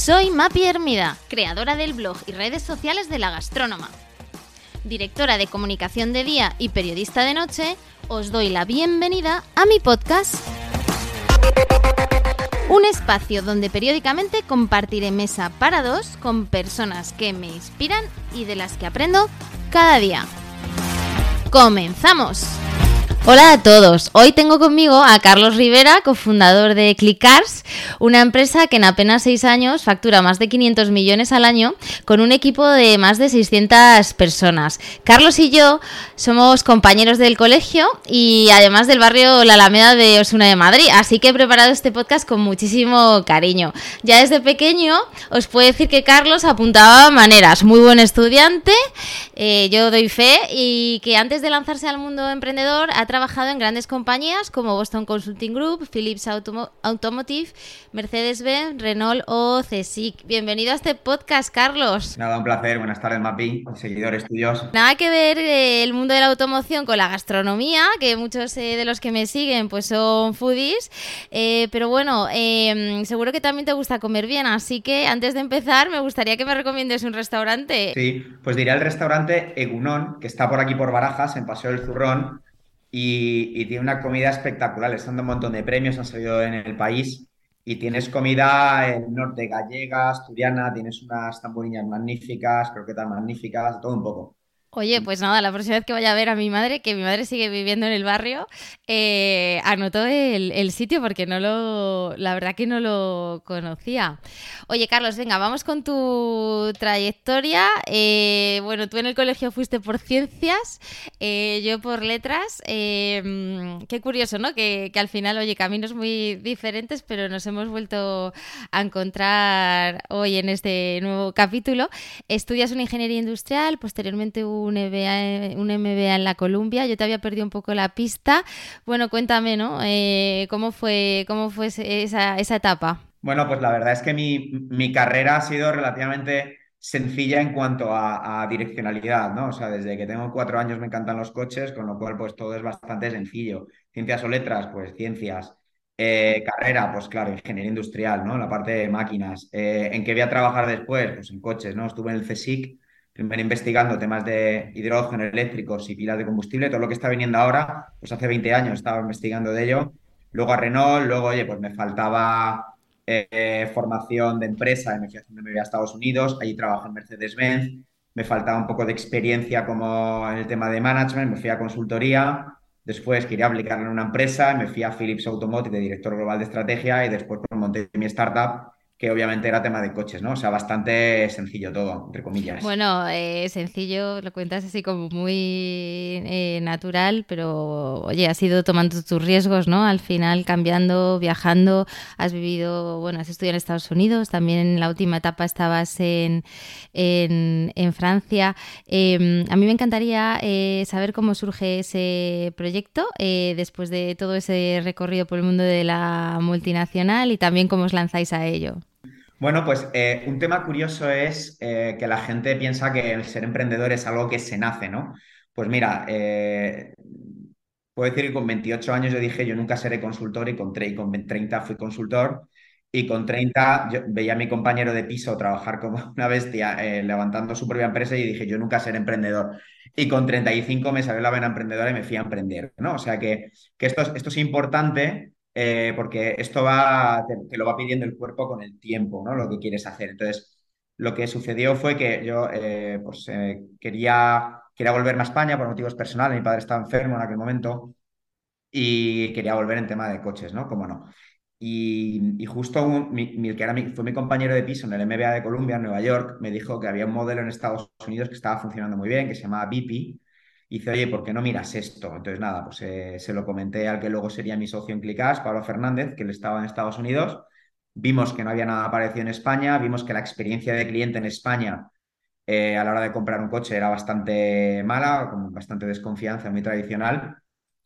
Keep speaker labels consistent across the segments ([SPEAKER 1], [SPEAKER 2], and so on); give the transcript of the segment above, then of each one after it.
[SPEAKER 1] Soy Mapi Hermida, creadora del blog y redes sociales de La Gastrónoma. Directora de comunicación de día y periodista de noche, os doy la bienvenida a mi podcast. Un espacio donde periódicamente compartiré mesa para dos con personas que me inspiran y de las que aprendo cada día. ¡Comenzamos! Hola a todos. Hoy tengo conmigo a Carlos Rivera, cofundador de Clickars, una empresa que en apenas seis años factura más de 500 millones al año con un equipo de más de 600 personas. Carlos y yo somos compañeros del colegio y además del barrio La Alameda de Osuna de Madrid, así que he preparado este podcast con muchísimo cariño. Ya desde pequeño os puedo decir que Carlos apuntaba maneras, muy buen estudiante, eh, yo doy fe y que antes de lanzarse al mundo emprendedor ha trabajado en grandes compañías como Boston Consulting Group, Philips Automotive, Mercedes-Benz, Renault o CSIC. Bienvenido a este podcast, Carlos.
[SPEAKER 2] Nada, un placer. Buenas tardes, Mapi, seguidores tuyos.
[SPEAKER 1] Nada que ver eh, el mundo de la automoción con la gastronomía, que muchos eh, de los que me siguen pues son foodies, eh, pero bueno, em, seguro que también te gusta comer bien, así que antes de empezar me gustaría que me recomiendes un restaurante.
[SPEAKER 2] Sí, pues diría el restaurante Egunon, que está por aquí por Barajas, en Paseo del Zurrón, y, tiene una comida espectacular. Están dando un montón de premios, han salido en el país. Y tienes comida en norte gallega, asturiana, tienes unas tamboriñas magníficas, croquetas magníficas, todo un poco.
[SPEAKER 1] Oye, pues nada, la próxima vez que vaya a ver a mi madre, que mi madre sigue viviendo en el barrio, eh, anotó el, sitio porque no lo, la verdad que no lo conocía. Oye, Carlos, venga, vamos con tu trayectoria. Eh, bueno, tú en el colegio fuiste por ciencias, eh, yo por letras. qué curioso, ¿no? Que, al final, oye, caminos muy diferentes, pero nos hemos vuelto a encontrar hoy en este nuevo capítulo. Estudias una ingeniería industrial, posteriormente un un MBA, un MBA en la Columbia. Yo te había perdido un poco la pista. Bueno, cuéntame, ¿no? Eh, ¿Cómo fue, cómo fue esa, esa etapa?
[SPEAKER 2] Bueno, pues la verdad es que mi, mi carrera ha sido relativamente sencilla en cuanto a, direccionalidad, ¿no? O sea, desde que tengo cuatro años me encantan los coches, con lo cual pues todo es bastante sencillo. Ciencias o letras, pues ciencias. Eh, carrera, pues claro, ingeniería industrial, ¿no? La parte de máquinas. Eh, ¿En qué voy a trabajar después? Pues en coches, ¿no? Estuve en el CSIC, primero investigando temas de hidrógeno, eléctricos y pilas de combustible, todo lo que está viniendo ahora, pues hace 20 años estaba investigando de ello. Luego a Renault, luego, oye, pues me faltaba eh, formación de empresa, me fui haciendo a Estados Unidos, allí trabajo en Mercedes-Benz, me faltaba un poco de experiencia como en el tema de management, me fui a consultoría, después quería aplicarlo en una empresa, me fui a Philips Automotive de director global de estrategia y después pues, monté mi startup que obviamente era tema de coches, ¿no? O sea, bastante sencillo todo, entre comillas.
[SPEAKER 1] Bueno, eh, sencillo, lo cuentas así como muy eh, natural, pero oye, has ido tomando tus riesgos, ¿no? Al final cambiando, viajando, has vivido, bueno, has estudiado en Estados Unidos, también en la última etapa estabas en, en, Francia. Em, a mí me encantaría eh, saber cómo surge ese proyecto después de todo ese recorrido por el mundo de la multinacional y también cómo os lanzáis a ello.
[SPEAKER 2] Bueno, pues eh, un tema curioso es eh, que la gente piensa que el ser emprendedor es algo que se nace, ¿no? Pues mira, eh, puedo decir que con 28 años yo dije yo nunca seré consultor y con, y con 30 fui consultor y con 30 yo veía a mi compañero de piso trabajar como una bestia levantando su propia empresa y dije yo nunca seré emprendedor. Y con 35 me salió la vena emprendedora y me fui a emprender, ¿no? O sea que, que esto, esto es importante eh, porque esto va, te, lo va pidiendo el cuerpo con el tiempo, ¿no? Lo que quieres hacer. Entonces, lo que sucedió fue que yo eh, pues, eh, quería, quería volverme a España por motivos personales. Mi padre estaba enfermo en aquel momento y quería volver en tema de coches, ¿no? ¿Cómo no? Y, justo mi, que era fue mi compañero de piso en el MBA de Columbia, en Nueva York, me dijo que había un modelo en Estados Unidos que estaba funcionando muy bien, que se llamaba BP, y dice, oye, ¿por qué no miras esto? Entonces, nada, pues eh, se lo comenté al que luego sería mi socio en Clicas, Pablo Fernández, que él estaba en Estados Unidos. Vimos que no había nada parecido en España, vimos que la experiencia de cliente en España eh, a la hora de comprar un coche era bastante mala, con bastante desconfianza, muy tradicional,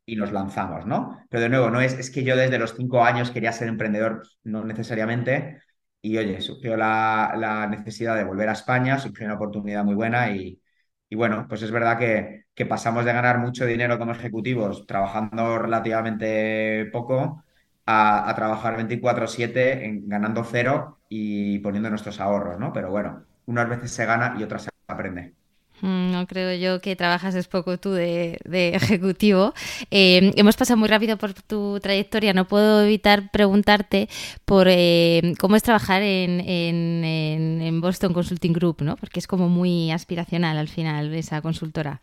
[SPEAKER 2] y nos lanzamos, ¿no? Pero de nuevo, no es, es que yo desde los cinco años quería ser emprendedor, no necesariamente, y oye, surgió la, la necesidad de volver a España, surgió una oportunidad muy buena y, y bueno, pues es verdad que, que pasamos de ganar mucho dinero como ejecutivos trabajando relativamente poco a, trabajar 24/7 ganando cero y poniendo nuestros ahorros, ¿no? Pero bueno, unas veces se gana y otras se aprende.
[SPEAKER 1] Mm, no creo yo que trabajas es poco tú de, ejecutivo. Eh, hemos pasado muy rápido por tu trayectoria. No puedo evitar preguntarte por eh, cómo es trabajar en, Boston Consulting Group, ¿no? Porque es como muy aspiracional al final esa consultora.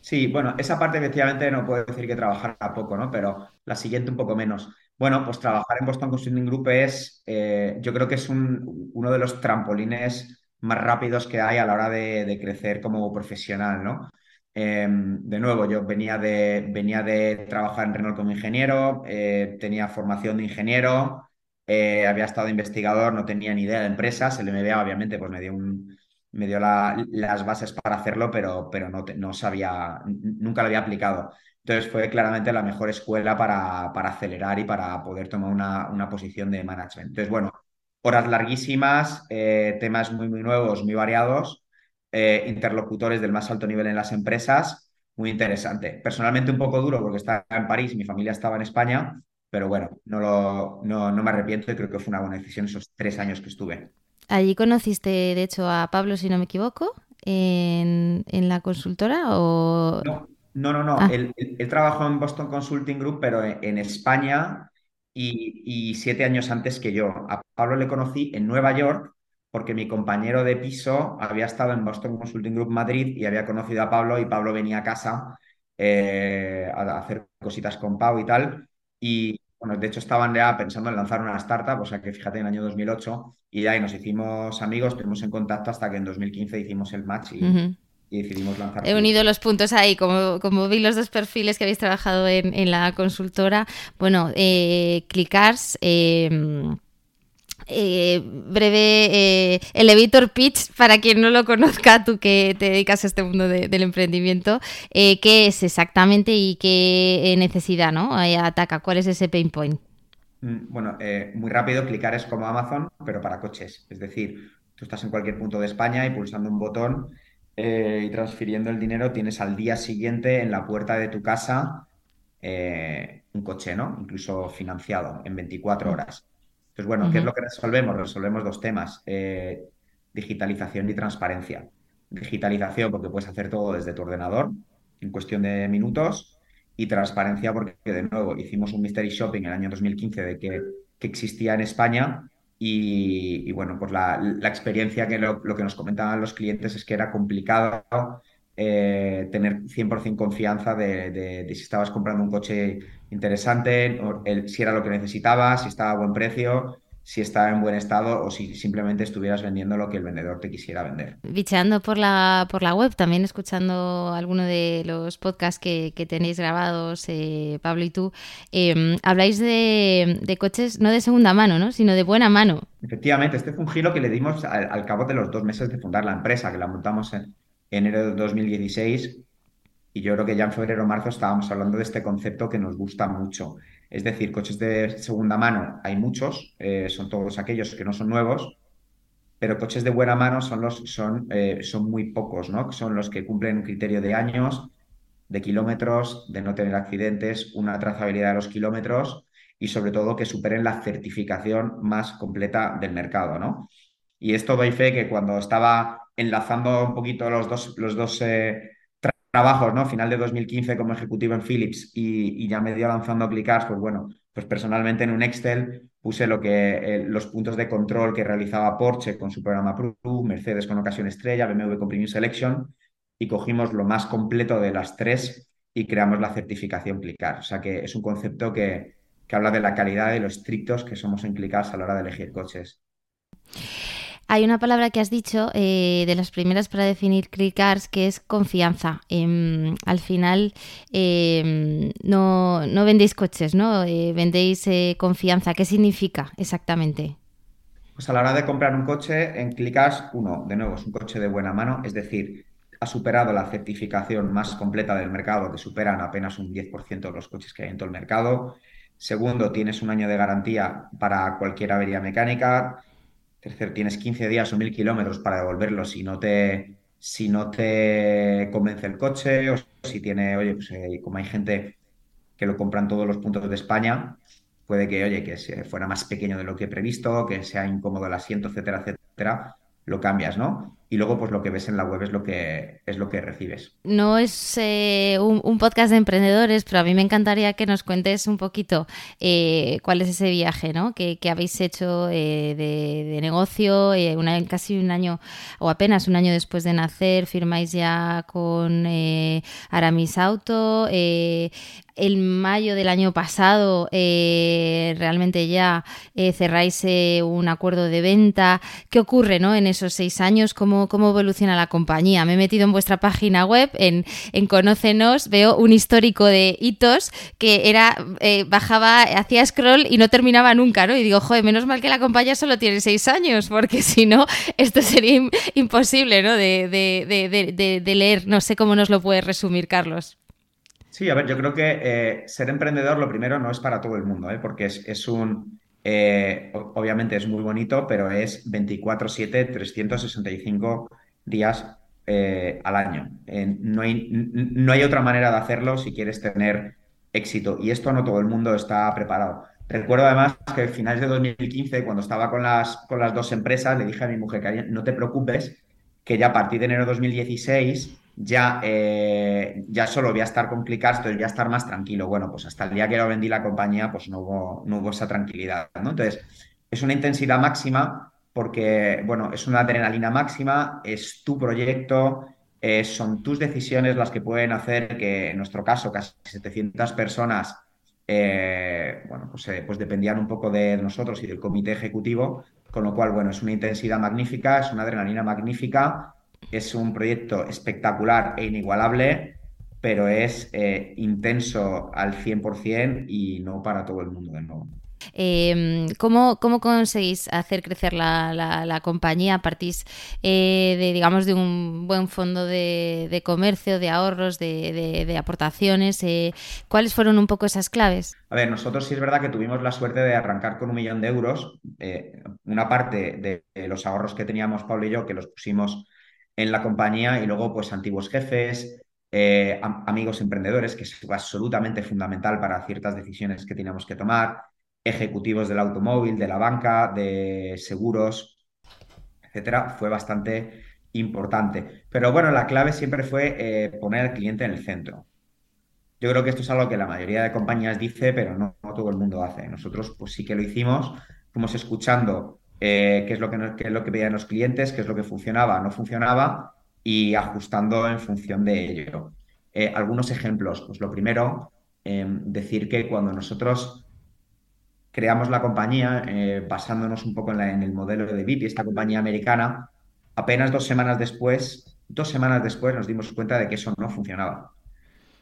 [SPEAKER 2] Sí, bueno, esa parte efectivamente no puedo decir que trabajar poco, ¿no? Pero la siguiente un poco menos. Bueno, pues trabajar en Boston Consulting Group es, eh, yo creo que es uno de los trampolines más rápidos que hay a la hora de, crecer como profesional, ¿no? Em, de nuevo, yo venía de, venía de trabajar en Renault como ingeniero, eh, tenía formación de ingeniero, eh, había estado investigador, no tenía ni idea de empresas, el MBA obviamente pues me dio, un, me dio las bases para hacerlo, pero, pero no, no sabía, nunca lo había aplicado. Entonces fue claramente la mejor escuela para, para acelerar y para poder tomar una, una posición de management. Entonces, bueno, horas larguísimas, eh, temas muy, muy nuevos, muy variados, eh, interlocutores del más alto nivel en las empresas, muy interesante. Personalmente un poco duro porque estaba en París, mi familia estaba en España, pero bueno, no, lo, no, me arrepiento y creo que fue una buena decisión esos tres años que estuve.
[SPEAKER 1] Allí conociste, de hecho, a Pablo, si no me equivoco, en, la consultora o...
[SPEAKER 2] No, no, no, no. Ah. Él, trabajó en Boston Consulting Group, pero en España y, siete años antes que yo. A Pablo le conocí en Nueva York porque mi compañero de piso había estado en Boston Consulting Group Madrid y había conocido a Pablo y Pablo venía a casa eh, a hacer cositas con Pau y tal. Y bueno, de hecho estaban ya pensando en lanzar una startup, o sea que fíjate en el año 2008 y ahí nos hicimos amigos, estuvimos en contacto hasta que en 2015 hicimos el match y, y decidimos lanzar.
[SPEAKER 1] He unido los puntos ahí, como, como vi los dos perfiles que habéis trabajado en, la consultora. Bueno, eh, Clickars. Eh, eh, breve eh, elevator pitch para quien no lo conozca, tú que te dedicas a este mundo del emprendimiento, eh, ¿qué es exactamente y qué necesidad ¿no? ataca? ¿Cuál es ese pain point?
[SPEAKER 2] Mm, bueno, muy rápido, clicar es como Amazon, pero para coches. Es decir, tú estás en cualquier punto de España y pulsando un botón eh, y transfiriendo el dinero, tienes al día siguiente en la puerta de tu casa eh, un coche, ¿no? Incluso financiado en 24 horas. Entonces, bueno, ¿qué es lo que resolvemos? Resolvemos dos temas, eh, digitalización y transparencia. Digitalización porque puedes hacer todo desde tu ordenador en cuestión de minutos y transparencia porque, de nuevo, hicimos un mystery shopping en el año 2015 de que, que existía en España y, bueno, pues la, experiencia que lo, que nos comentaban los clientes es que era complicado eh, tener 100% confianza de, si estabas comprando un coche interesante, si era lo que necesitabas, si estaba a buen precio si está en buen estado o si simplemente estuvieras vendiendo lo que el vendedor te quisiera vender.
[SPEAKER 1] Bicheando por la, por la web, también escuchando alguno de los podcasts que, tenéis grabados, eh, Pablo y tú, em, habláis de, coches no de segunda mano, ¿no? sino de buena mano.
[SPEAKER 2] Efectivamente, este fue un giro que le dimos al, cabo de los dos meses de fundar la empresa, que la montamos en enero de 2016 y yo creo que ya en febrero o marzo estábamos hablando de este concepto que nos gusta mucho. Es decir, coches de segunda mano hay muchos, eh, son todos aquellos que no son nuevos, pero coches de buena mano son, los, son, eh, son muy pocos, ¿no? Son los que cumplen un criterio de años, de kilómetros, de no tener accidentes, una trazabilidad de los kilómetros y sobre todo que superen la certificación más completa del mercado, ¿no? Y esto doy fe que cuando estaba enlazando un poquito los dos, los dos eh, trabajos, ¿no? Final de 2015 como ejecutivo en Philips y, ya me dio lanzando a Clicars, pues bueno, pues personalmente en un Excel puse lo que, eh, los puntos de control que realizaba Porsche con su programa Pro, Mercedes con ocasión estrella, BMW con Premium Selection y cogimos lo más completo de las tres y creamos la certificación Clicar. O sea que es un concepto que, que habla de la calidad y lo estrictos que somos en Clicars a la hora de elegir coches.
[SPEAKER 1] Hay una palabra que has dicho, eh, de las primeras para definir clickars, que es confianza. Em, al final em, no, vendéis coches, ¿no? Eh, vendéis eh, confianza. ¿Qué significa exactamente?
[SPEAKER 2] Pues a la hora de comprar un coche, en Clickars, uno, de nuevo, es un coche de buena mano, es decir, ha superado la certificación más completa del mercado, que superan apenas un 10% de los coches que hay en todo el mercado. Segundo, tienes un año de garantía para cualquier avería mecánica. Tercero, tienes 15 días o 1000 kilómetros para devolverlo si no te, si no te convence el coche o si tiene, oye, pues eh, como hay gente que lo compran todos los puntos de España, puede que, oye, que fuera más pequeño de lo que he previsto, que sea incómodo el asiento, etcétera, etcétera, lo cambias, ¿no? Y luego, pues lo que ves en la web es lo que, es lo que recibes.
[SPEAKER 1] No es eh, un, podcast de emprendedores, pero a mí me encantaría que nos cuentes un poquito eh, cuál es ese viaje, ¿no? Que, habéis hecho eh, de, negocio, una, casi un año o apenas un año después de nacer, firmáis ya con Aramis Auto el mayo del año pasado eh, realmente ya eh, cerráis eh, un acuerdo de venta. ¿Qué ocurre ¿no? en esos seis años? ¿Cómo, ¿Cómo evoluciona la compañía? Me he metido en vuestra página web, en, en Conócenos, veo un histórico de hitos que era bajaba, hacía scroll y no terminaba nunca, ¿no? Y digo, joder, menos mal que la compañía solo tiene seis años, porque si no, esto sería imposible ¿no? de, de, de leer. No sé cómo nos lo puedes resumir, Carlos.
[SPEAKER 2] Sí, a ver, yo creo que eh, ser emprendedor lo primero no es para todo el mundo, ¿eh? porque es, un, eh, obviamente es muy bonito, pero es 24/7, 365 días al año. no, hay, no hay otra manera de hacerlo si quieres tener éxito y esto no todo el mundo está preparado. Recuerdo además que a finales de 2015, cuando estaba con las, con las dos empresas, le dije a mi mujer que no te preocupes, que ya a partir de enero de 2016 ya, eh, ya solo voy a estar con Clickars, voy a estar más tranquilo. Bueno, pues hasta el día que lo vendí la compañía, pues no hubo, no hubo esa tranquilidad, ¿no? Entonces, es una intensidad máxima porque, bueno, es una adrenalina máxima, es tu proyecto, eh, son tus decisiones las que pueden hacer que, en nuestro caso, casi 700 personas, eh, bueno, pues, pues dependían un poco de nosotros y del comité ejecutivo, con lo cual, bueno, es una intensidad magnífica, es una adrenalina magnífica es un proyecto espectacular e inigualable, pero es eh, intenso al 100% y no para todo el mundo de nuevo.
[SPEAKER 1] Em, ¿cómo, conseguís hacer crecer la, compañía? ¿Partís eh, de, digamos, de un buen fondo de, comercio, de ahorros, de, aportaciones? Eh, ¿Cuáles fueron un poco esas claves?
[SPEAKER 2] A ver, nosotros sí es verdad que tuvimos la suerte de arrancar con un millón de euros. una parte de los ahorros que teníamos Pablo y yo, que los pusimos en la compañía y luego pues antiguos jefes, eh, amigos emprendedores, que es absolutamente fundamental para ciertas decisiones que teníamos que tomar, ejecutivos del automóvil, de la banca, de seguros, etcétera, fue bastante importante. Pero bueno, la clave siempre fue eh, poner al cliente en el centro. Yo creo que esto es algo que la mayoría de compañías dice, pero no, no todo el mundo hace. Nosotros pues sí que lo hicimos, fuimos escuchando eh, qué, es lo que, es lo que veían los clientes, qué es lo que funcionaba, no funcionaba y ajustando en función de ello. Eh, algunos ejemplos, pues lo primero, em, decir que cuando nosotros creamos la compañía, eh, basándonos un poco en, el modelo de VIP, esta compañía americana, apenas dos semanas después, dos semanas después nos dimos cuenta de que eso no funcionaba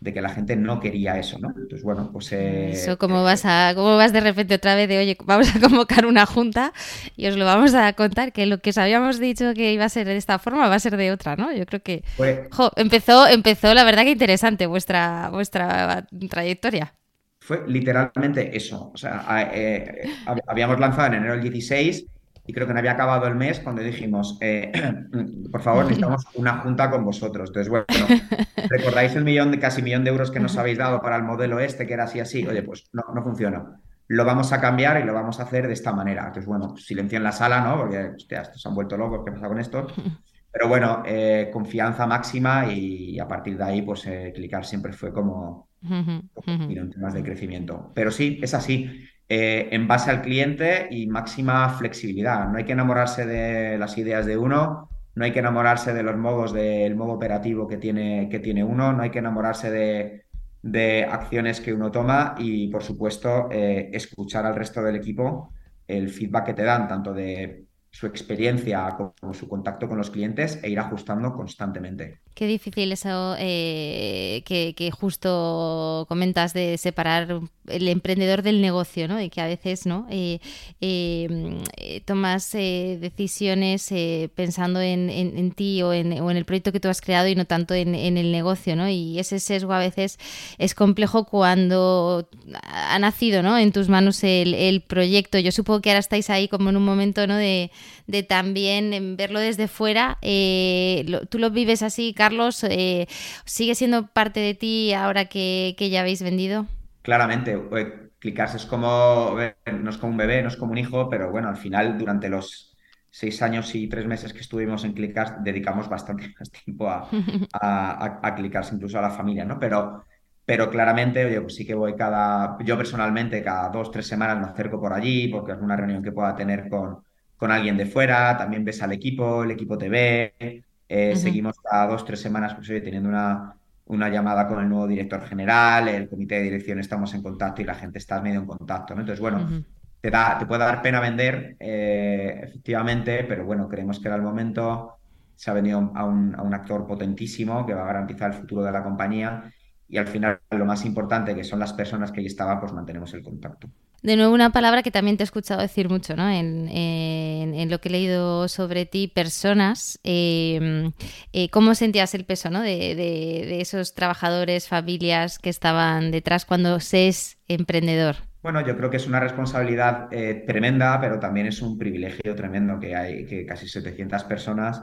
[SPEAKER 2] de que la gente no quería eso, ¿no? Entonces, bueno, pues...
[SPEAKER 1] Eh, eso, ¿cómo vas, a, ¿cómo vas de repente otra vez de, oye, vamos a convocar una junta y os lo vamos a contar, que lo que os habíamos dicho que iba a ser de esta forma va a ser de otra, ¿no? Yo creo que... empezó, empezó, la verdad que interesante vuestra, vuestra trayectoria.
[SPEAKER 2] Fue literalmente eso. O sea, eh, habíamos lanzado en enero del 16 y creo que no había acabado el mes cuando dijimos, eh, por favor, necesitamos una junta con vosotros. Entonces, bueno, ¿recordáis el millón de casi millón de euros que nos habéis dado para el modelo este, que era así, así? Oye, pues no, no funciona. Lo vamos a cambiar y lo vamos a hacer de esta manera. Entonces, bueno, silencio en la sala, ¿no? Porque, hostia, estos se han vuelto locos, ¿qué pasa con esto? Pero bueno, eh, confianza máxima y a partir de ahí, pues eh, clicar siempre fue como, como en temas de crecimiento. Pero sí, es así. Eh, en base al cliente y máxima flexibilidad. No hay que enamorarse de las ideas de uno, no hay que enamorarse de los modos del modo operativo que tiene, que tiene uno, no hay que enamorarse de, acciones que uno toma y, por supuesto, eh, escuchar al resto del equipo el feedback que te dan, tanto de su experiencia como su contacto con los clientes e ir ajustando constantemente.
[SPEAKER 1] Qué difícil eso eh, que, justo comentas de separar el emprendedor del negocio, ¿no? Y que a veces, ¿no? Eh, eh, tomas decisiones pensando en, ti o en, el proyecto que tú has creado y no tanto en, el negocio, ¿no? Y ese sesgo a veces es complejo cuando ha nacido, ¿no? En tus manos el, proyecto. Yo supongo que ahora estáis ahí como en un momento, ¿no? De, también verlo desde fuera. tú lo vives así, Carlos, eh, ¿sigue siendo parte de ti ahora que, ya habéis vendido?
[SPEAKER 2] Claramente. Eh, Clicars es como, no es como un bebé, no es como un hijo, pero bueno, al final durante los seis años y tres meses que estuvimos en Clicars dedicamos bastante más tiempo a, a, a, incluso a la familia, ¿no? Pero, pero claramente, oye, pues sí que voy cada, yo personalmente cada dos, tres semanas me acerco por allí porque es una reunión que pueda tener con, con alguien de fuera, también ves al equipo, el equipo te ve, eh, seguimos cada dos, tres semanas pues, oye, teniendo una, una llamada con el nuevo director general, el comité de dirección estamos en contacto y la gente está medio en contacto, ¿no? Entonces, bueno, te, da, te puede dar pena vender, eh, efectivamente, pero bueno, creemos que era el momento, se ha venido a un, a un, actor potentísimo que va a garantizar el futuro de la compañía y al final lo más importante, que son las personas que ahí estaban, pues mantenemos el contacto.
[SPEAKER 1] De nuevo, una palabra que también te he escuchado decir mucho, ¿no? En, lo que he leído sobre ti, personas. Em, eh, ¿Cómo sentías el peso, ¿no? De, esos trabajadores, familias que estaban detrás cuando se es emprendedor?
[SPEAKER 2] Bueno, yo creo que es una responsabilidad eh, tremenda, pero también es un privilegio tremendo que hay que casi 700 personas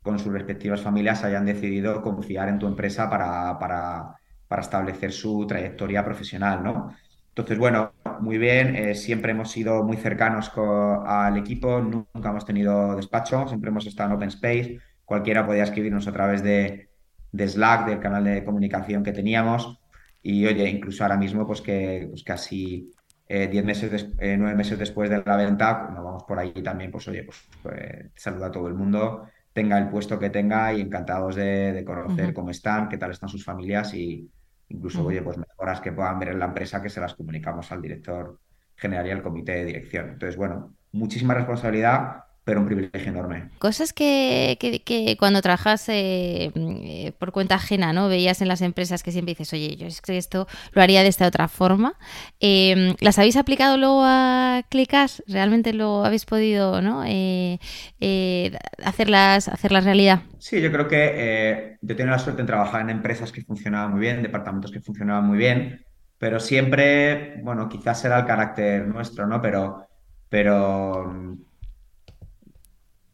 [SPEAKER 2] con sus respectivas familias hayan decidido confiar en tu empresa para, para, para establecer su trayectoria profesional, ¿no? Entonces, bueno, muy bien, eh, siempre hemos sido muy cercanos al equipo, nunca hemos tenido despacho, siempre hemos estado en Open Space, cualquiera podía escribirnos a través de, Slack, del canal de comunicación que teníamos, y oye, incluso ahora mismo, pues que pues casi eh, diez meses, eh, nueve meses después de la venta, nos vamos por ahí también, pues oye, pues, pues saluda a todo el mundo, tenga el puesto que tenga y encantados de, conocer cómo están, qué tal están sus familias y Incluso, oye, pues mejoras que puedan ver en la empresa que se las comunicamos al director general y al comité de dirección. Entonces, bueno, muchísima responsabilidad, pero un privilegio enorme.
[SPEAKER 1] Cosas que, que, cuando trabajas eh, mm, por cuenta ajena, ¿no? Veías en las empresas que siempre dices, oye, yo es que esto lo haría de esta otra forma. Em, ¿Las habéis aplicado luego a Clicas? ¿Realmente lo habéis podido ¿no? Eh, eh, hacerlas, hacerlas realidad?
[SPEAKER 2] Sí, yo creo que yo tengo la suerte en trabajar en empresas que funcionaban muy bien, departamentos que funcionaban muy bien, pero siempre, bueno, quizás era el carácter nuestro, ¿no? Pero, pero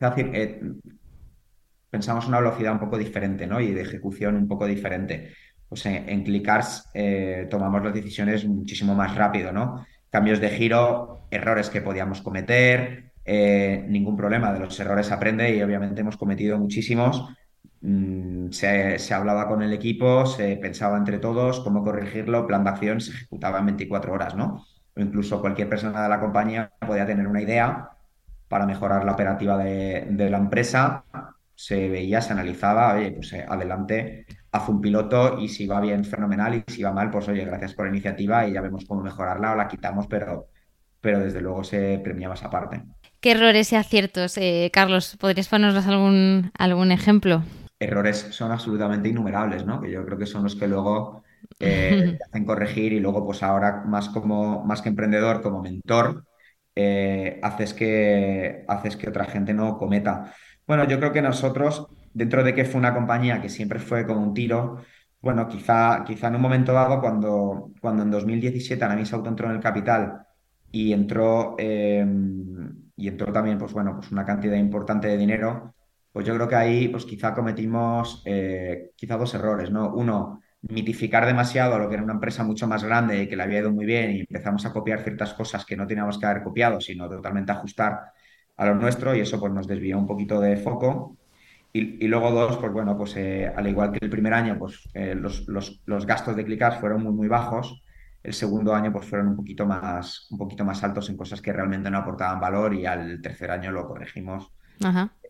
[SPEAKER 2] eh, pensamos una velocidad un poco diferente, ¿no? Y de ejecución un poco diferente. Pues en, en eh, tomamos las decisiones muchísimo más rápido, ¿no? Cambios de giro, errores que podíamos cometer, eh, ningún problema, de los errores aprende y obviamente hemos cometido muchísimos. Mm, se, se, hablaba con el equipo, se pensaba entre todos cómo corregirlo, plan de acción se ejecutaba en 24 horas, ¿no? O incluso cualquier persona de la compañía podía tener una idea para mejorar la operativa de, la empresa, se veía, se analizaba, oye, pues eh, adelante, haz un piloto y si va bien, fenomenal, y si va mal, pues oye, gracias por la iniciativa y ya vemos cómo mejorarla o la quitamos, pero, pero desde luego se premiaba esa parte.
[SPEAKER 1] ¿Qué errores y aciertos, eh, Carlos? ¿Podrías ponernos algún, algún ejemplo?
[SPEAKER 2] Errores son absolutamente innumerables, ¿no? Que yo creo que son los que luego eh, te hacen corregir y luego, pues ahora más como más que emprendedor, como mentor, eh, haces, que, haces que otra gente no cometa. Bueno, yo creo que nosotros, dentro de que fue una compañía que siempre fue como un tiro, bueno, quizá, quizá en un momento dado, cuando, cuando en 2017 Anamis Auto entró en el capital y entró, em, y entró también, pues bueno, pues una cantidad importante de dinero, pues yo creo que ahí, pues quizá cometimos eh, quizá dos errores, ¿no? Uno, mitificar demasiado a lo que era una empresa mucho más grande y que le había ido muy bien y empezamos a copiar ciertas cosas que no teníamos que haber copiado, sino totalmente ajustar a lo nuestro y eso pues nos desvió un poquito de foco. Y, luego dos, pues bueno, pues eh, al igual que el primer año, pues eh, los, los, los, gastos de Clickas fueron muy, muy bajos. El segundo año pues fueron un poquito, más, un poquito más altos en cosas que realmente no aportaban valor y al tercer año lo corregimos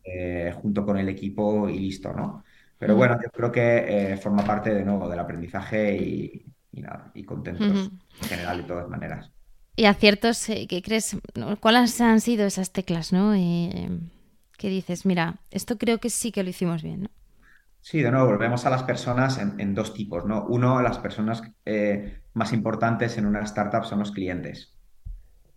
[SPEAKER 2] eh, junto con el equipo y listo, ¿no? Pero bueno, yo creo que eh, forma parte de nuevo del aprendizaje y, nada, y contentos en general de todas maneras.
[SPEAKER 1] Y aciertos, eh, ¿qué crees? ¿Cuáles han sido esas teclas, no? Eh, que dices, mira, esto creo que sí que lo hicimos bien, ¿no?
[SPEAKER 2] Sí, de nuevo, volvemos a las personas en, dos tipos, ¿no? Uno, las personas más importantes en una startup son los clientes.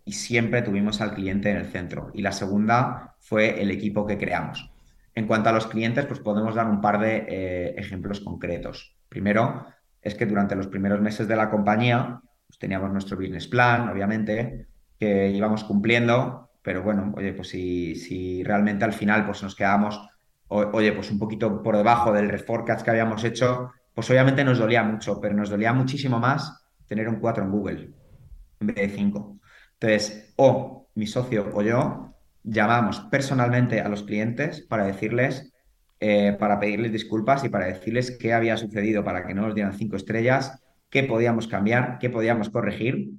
[SPEAKER 2] Y siempre tuvimos al cliente en el centro. Y la segunda fue el equipo que creamos. En cuanto a los clientes, pues podemos dar un par de eh, ejemplos concretos. Primero, es que durante los primeros meses de la compañía, pues teníamos nuestro business plan, obviamente, que íbamos cumpliendo, pero bueno, oye, pues si, realmente al final pues nos quedamos, oye, pues un poquito por debajo del reforecast que habíamos hecho, pues obviamente nos dolía mucho, pero nos dolía muchísimo más tener un 4 en Google. en vez de cinco. Entonces, o mi socio o yo llamamos personalmente a los clientes para decirles, eh, para pedirles disculpas y para decirles qué había sucedido para que no nos dieran cinco estrellas, qué podíamos cambiar, qué podíamos corregir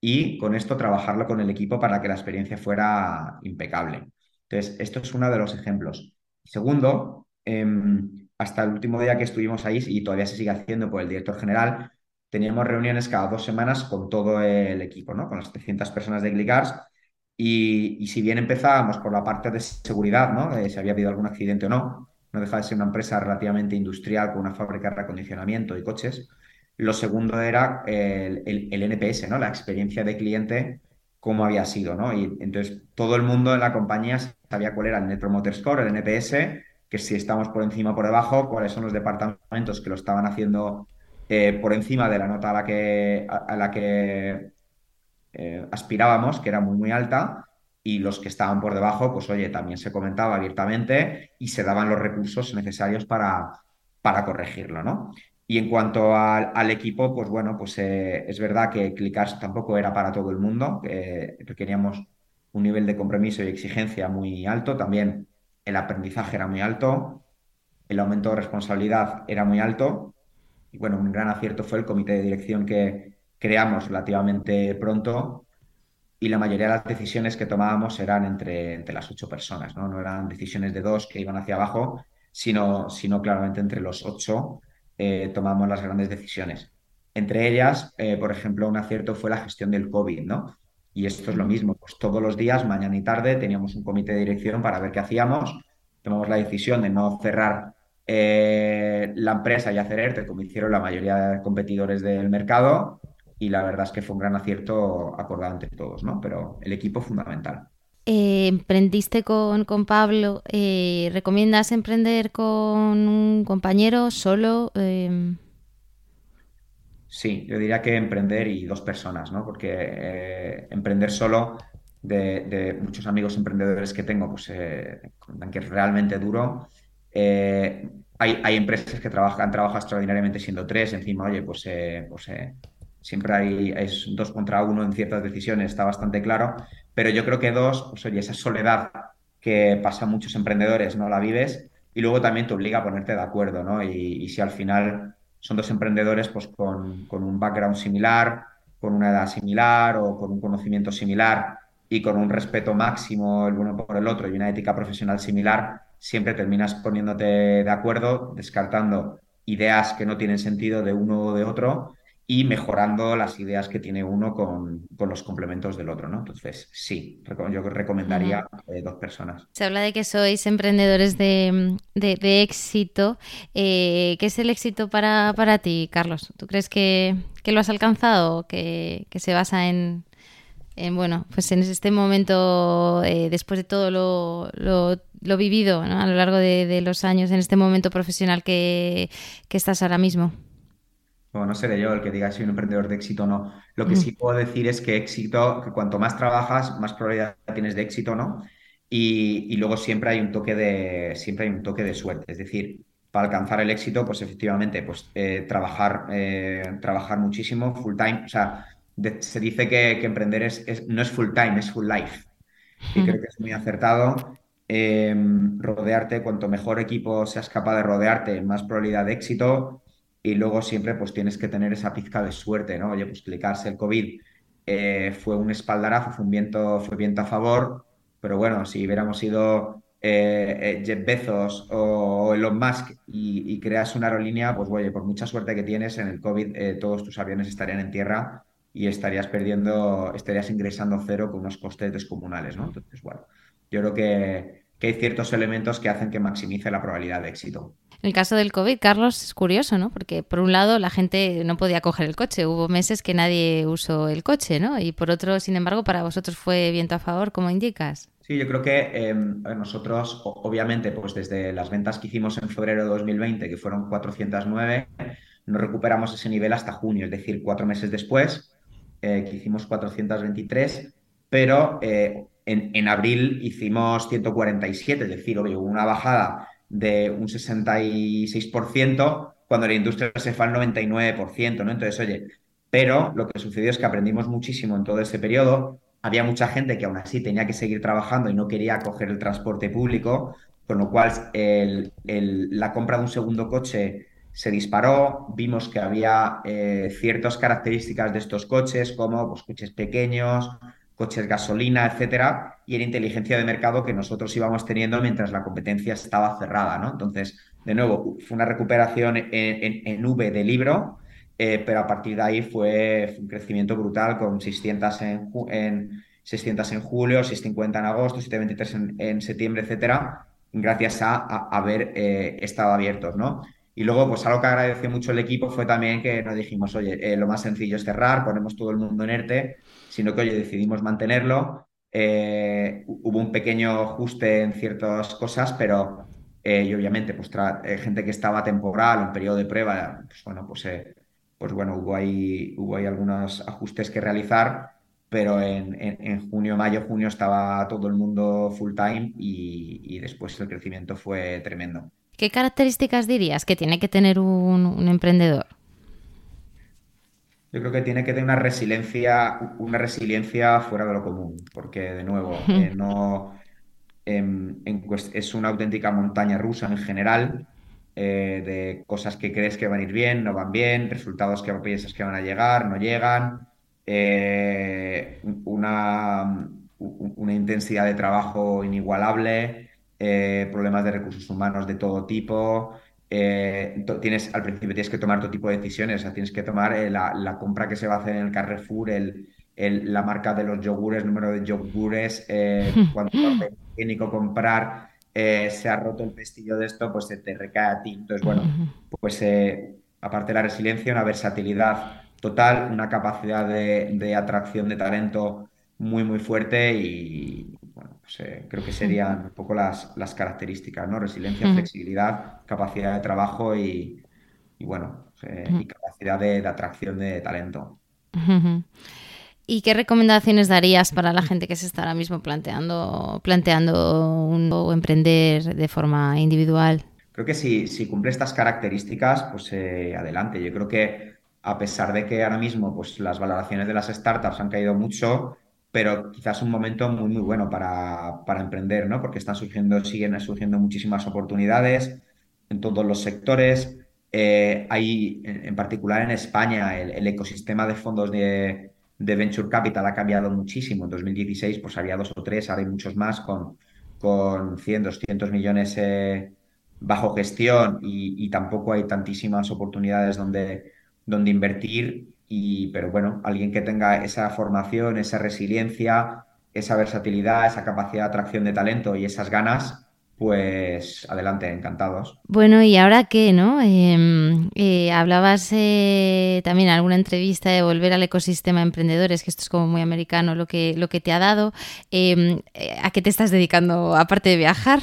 [SPEAKER 2] y con esto trabajarlo con el equipo para que la experiencia fuera impecable. Entonces, esto es uno de los ejemplos. Segundo, em, hasta el último día que estuvimos ahí, y todavía se sigue haciendo por el director general, teníamos reuniones cada dos semanas con todo el equipo, ¿no? Con las 300 personas de Glicars. Y, si bien empezábamos por la parte de seguridad, ¿no? De si había habido algún accidente o no, no deja de ser una empresa relativamente industrial con una fábrica de reacondicionamiento y coches. Lo segundo era el, el, NPS, ¿no? La experiencia de cliente, cómo había sido, ¿no? Y entonces todo el mundo en la compañía sabía cuál era el Net Promoter Score, el NPS, que si estamos por encima o por debajo, cuáles son los departamentos que lo estaban haciendo eh, por encima de la nota a la que, a, la que eh, aspirábamos, que era muy, muy alta, y los que estaban por debajo, pues oye, también se comentaba abiertamente y se daban los recursos necesarios para, para corregirlo, ¿no? Y en cuanto al, equipo, pues bueno, pues eh, es verdad que Clicars tampoco era para todo el mundo, que requeríamos un nivel de compromiso y exigencia muy alto, también el aprendizaje era muy alto, el aumento de responsabilidad era muy alto, y bueno, un gran acierto fue el comité de dirección que creamos relativamente pronto, y la mayoría de las decisiones que tomábamos eran entre, entre las ocho personas, ¿no? No eran decisiones de dos que iban hacia abajo, sino, sino claramente entre los ocho eh, tomamos las grandes decisiones. Entre ellas, eh, por ejemplo, un acierto fue la gestión del COVID, ¿no? Y esto es lo mismo, pues todos los días, mañana y tarde, teníamos un comité de dirección para ver qué hacíamos. Tomamos la decisión de no cerrar eh, la empresa y hacer ERTE como hicieron la mayoría de competidores del mercado. Y la verdad es que fue un gran acierto acordado entre todos, ¿no? Pero el equipo fundamental.
[SPEAKER 1] Eh, emprendiste con, con Pablo. Eh, ¿Recomiendas emprender con un compañero solo? Em,
[SPEAKER 2] sí, yo diría que emprender y dos personas, ¿no? Porque eh, emprender solo, de, muchos amigos emprendedores que tengo, pues comentan que es realmente duro. hay, hay, empresas que trabajan, trabajan extraordinariamente siendo tres, encima, oye, pues, pues siempre hay es dos contra uno en ciertas decisiones, está bastante claro, pero yo creo que dos, pues esa soledad que pasa a muchos emprendedores, no la vives y luego también te obliga a ponerte de acuerdo, ¿no? Y, si al final son dos emprendedores pues con, un background similar, con una edad similar o con un conocimiento similar y con un respeto máximo el uno por el otro y una ética profesional similar, siempre terminas poniéndote de acuerdo, descartando ideas que no tienen sentido de uno o de otro y mejorando las ideas que tiene uno con, los complementos del otro, ¿no? Entonces, sí, yo recomendaría eh, dos personas.
[SPEAKER 1] Se habla de que sois emprendedores de, éxito. Eh, ¿Qué es el éxito para, para, ti, Carlos? ¿Tú crees que, lo has alcanzado? ¿Que, que se basa en, en, bueno, pues en este momento, eh, después de todo lo, lo, vivido a lo largo de, los años, en este momento profesional que, que estás ahora mismo?
[SPEAKER 2] No seré yo el que diga si soy un emprendedor de éxito o no. Lo que sí puedo decir es que éxito, que cuanto más trabajas, más probabilidad tienes de éxito, ¿no? Y, luego siempre hay un toque de, siempre hay un toque de suerte. Es decir, para alcanzar el éxito, pues efectivamente, pues eh, trabajar, eh, trabajar muchísimo, full time. O sea, se dice que, emprender es, no es full time, es full life. Y creo que es muy acertado. Em, rodearte, cuanto mejor equipo seas capaz de rodearte, más probabilidad de éxito y luego siempre pues tienes que tener esa pizca de suerte, ¿no? Oye, pues clicarse el COVID eh, fue un espaldarazo, fue un viento, fue viento a favor, pero bueno, si hubiéramos sido eh, eh, Jeff Bezos o Elon Musk y, creas una aerolínea, pues oye, por mucha suerte que tienes en el COVID, todos tus aviones estarían en tierra y estarías perdiendo, estarías ingresando cero con unos costes descomunales, ¿no? Entonces, bueno, yo creo que, que hay ciertos elementos que hacen que maximice la probabilidad de éxito.
[SPEAKER 1] En el caso del COVID, Carlos, es curioso, ¿no? Porque por un lado la gente no podía coger el coche, hubo meses que nadie usó el coche, ¿no? Y por otro, sin embargo, para vosotros fue viento a favor, como indicas.
[SPEAKER 2] Sí, yo creo que em, nosotros, obviamente, pues desde las ventas que hicimos en febrero de 2020, que fueron 409, no recuperamos ese nivel hasta junio, es decir, cuatro meses después, eh, que hicimos 423, pero eh, en, en, abril hicimos 147, es decir, hubo una bajada de un 66% cuando la industria se fue al 99%, ¿no? Entonces, oye, pero lo que sucedió es que aprendimos muchísimo en todo ese periodo. Había mucha gente que aún así tenía que seguir trabajando y no quería coger el transporte público, con lo cual la compra de un segundo coche se disparó, vimos que había eh, ciertas características de estos coches, como pues, coches pequeños, coches gasolina, etcétera, y era inteligencia de mercado que nosotros íbamos teniendo mientras la competencia estaba cerrada, ¿no? Entonces, de nuevo, fue una recuperación en, V de libro, eh, pero a partir de ahí fue, un crecimiento brutal con 600 en, en, 600 en julio, 650 en agosto, 723 en, en septiembre, etcétera, gracias a, haber eh, estado abiertos, ¿no? Y luego, pues algo que agradeció mucho el equipo fue también que nos dijimos, oye, eh, lo más sencillo es cerrar, ponemos todo el mundo en ERTE, sino que, oye, decidimos mantenerlo. Eh, hubo un pequeño ajuste en ciertas cosas, pero eh, y obviamente, pues gente que estaba temporal, en periodo de prueba, pues bueno, pues, pues bueno, hubo ahí, hubo ahí algunos ajustes que realizar, pero en, junio, mayo, junio estaba todo el mundo full time y después el crecimiento fue tremendo.
[SPEAKER 1] ¿Qué características dirías que tiene que tener un, emprendedor?
[SPEAKER 2] Yo creo que tiene que tener una resiliencia, una resiliencia fuera de lo común, porque de nuevo, eh, no em, es una auténtica montaña rusa en general, eh, de cosas que crees que van a ir bien, no van bien, resultados que piensas que van a llegar, no llegan, eh, una, una intensidad de trabajo inigualable. Eh, problemas de recursos humanos de todo tipo. Eh, tienes, al principio tienes que tomar todo tipo de decisiones, o sea, tienes que tomar eh, la, compra que se va a hacer en el Carrefour, el, la marca de los yogures, número de yogures, cuando es técnico comprar, se ha roto el pestillo de esto, pues se te recae a ti. Entonces, bueno, pues aparte de la resiliencia, una versatilidad total, una capacidad de, de atracción de talento muy, muy fuerte y, creo que serían un poco las, las características, ¿no? Resiliencia, flexibilidad, capacidad de trabajo y, bueno, y capacidad de, atracción de talento.
[SPEAKER 1] ¿Y qué recomendaciones darías para la gente que se está ahora mismo planteando, planteando un, o emprender de forma individual?
[SPEAKER 2] Creo que si, si cumple estas características, pues eh, adelante. Yo creo que a pesar de que ahora mismo pues, las valoraciones de las startups han caído mucho, pero quizás un momento muy, muy bueno para, para, emprender, ¿no? Porque están surgiendo, siguen surgiendo muchísimas oportunidades en todos los sectores. Eh, hay, en, particular en España, el, ecosistema de fondos de, de, Venture Capital ha cambiado muchísimo. En 2016 pues había dos o tres, ahora hay muchos más con, con 100, 200 millones eh, bajo gestión y, y, tampoco hay tantísimas oportunidades donde, donde invertir y, pero bueno, alguien que tenga esa formación, esa resiliencia, esa versatilidad, esa capacidad de atracción de talento y esas ganas, pues adelante, encantados.
[SPEAKER 1] Bueno, y ahora qué, ¿no? Em, eh, hablabas eh, también en alguna entrevista de volver al ecosistema de emprendedores, que esto es como muy americano lo que, lo que te ha dado. Em, eh, ¿A qué te estás dedicando aparte de viajar?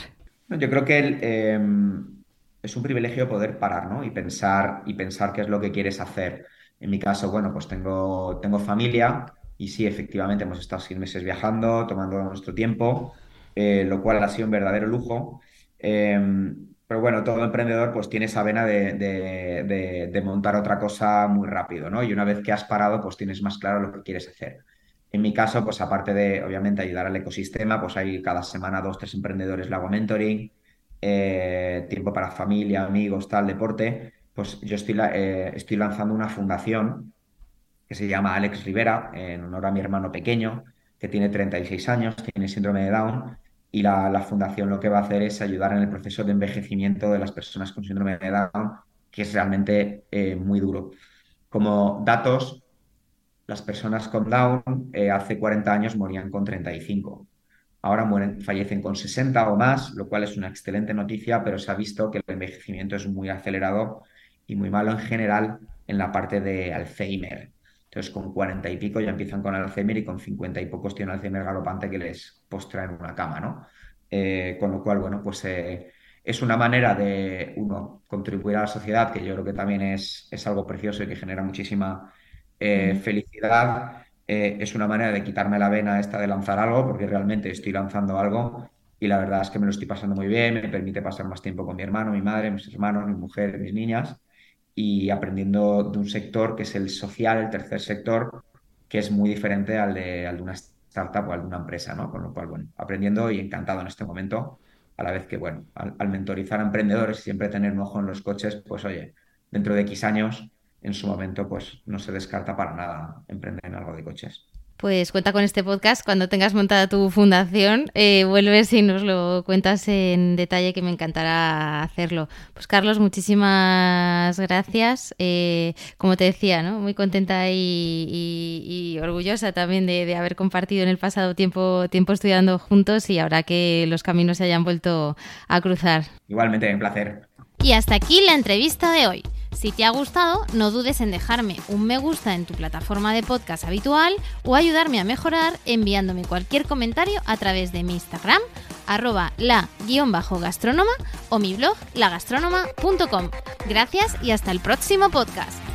[SPEAKER 2] Yo creo que em, es un privilegio poder parar, ¿no? Y pensar, y pensar qué es lo que quieres hacer. En mi caso, bueno, pues tengo, tengo familia y sí, efectivamente hemos estado seis meses viajando, tomando nuestro tiempo, eh, lo cual ha sido un verdadero lujo. Em, pero bueno, todo emprendedor pues tiene esa vena de, montar otra cosa muy rápido, ¿no? Y una vez que has parado, pues tienes más claro lo que quieres hacer. En mi caso, pues aparte de, obviamente, ayudar al ecosistema, pues hay cada semana dos, tres emprendedores, le hago mentoring, eh, tiempo para familia, amigos, tal, deporte pues yo estoy, eh, estoy lanzando una fundación que se llama Alex Rivera, en honor a mi hermano pequeño, que tiene 36 años, tiene síndrome de Down, y la, fundación lo que va a hacer es ayudar en el proceso de envejecimiento de las personas con síndrome de Down, que es realmente eh, muy duro. Como datos, las personas con Down eh, hace 40 años morían con 35. Ahora mueren, fallecen con 60 o más, lo cual es una excelente noticia, pero se ha visto que el envejecimiento es muy acelerado y muy malo en general en la parte de Alzheimer. Entonces, con cuarenta y pico ya empiezan con Alzheimer y con cincuenta y pocos tienen Alzheimer galopante que les postra en una cama, ¿no? Eh, con lo cual, bueno, pues eh, es una manera de, uno, contribuir a la sociedad, que yo creo que también es, es algo precioso y que genera muchísima eh, felicidad. es una manera de quitarme la vena esta de lanzar algo, porque realmente estoy lanzando algo y la verdad es que me lo estoy pasando muy bien, me permite pasar más tiempo con mi hermano, mi madre, mis hermanos, mi mujer, mis niñas y aprendiendo de un sector que es el social, el tercer sector, que es muy diferente al de, al de una startup o al de una empresa, ¿no? Con lo cual, bueno, aprendiendo y encantado en este momento, a la vez que, bueno, al, mentorizar a emprendedores y siempre tener un ojo en los coches, pues oye, dentro de X años, en su momento, pues no se descarta para nada emprender en algo de coches.
[SPEAKER 1] Pues cuenta con este podcast. Cuando tengas montada tu fundación, eh, vuelves y nos lo cuentas en detalle, que me encantará hacerlo. Pues Carlos, muchísimas gracias. Eh, como te decía, ¿no? muy contenta y, y, y orgullosa también de, de, haber compartido en el pasado tiempo, tiempo estudiando juntos y ahora que los caminos se hayan vuelto a cruzar.
[SPEAKER 2] Igualmente, un placer.
[SPEAKER 1] Y hasta aquí la entrevista de hoy. Si te ha gustado, no dudes en dejarme un me gusta en tu plataforma de podcast habitual o ayudarme a mejorar enviándome cualquier comentario a través de mi Instagram, arroba la-gastrónoma o mi blog lagastrónoma.com. Gracias y hasta el próximo podcast.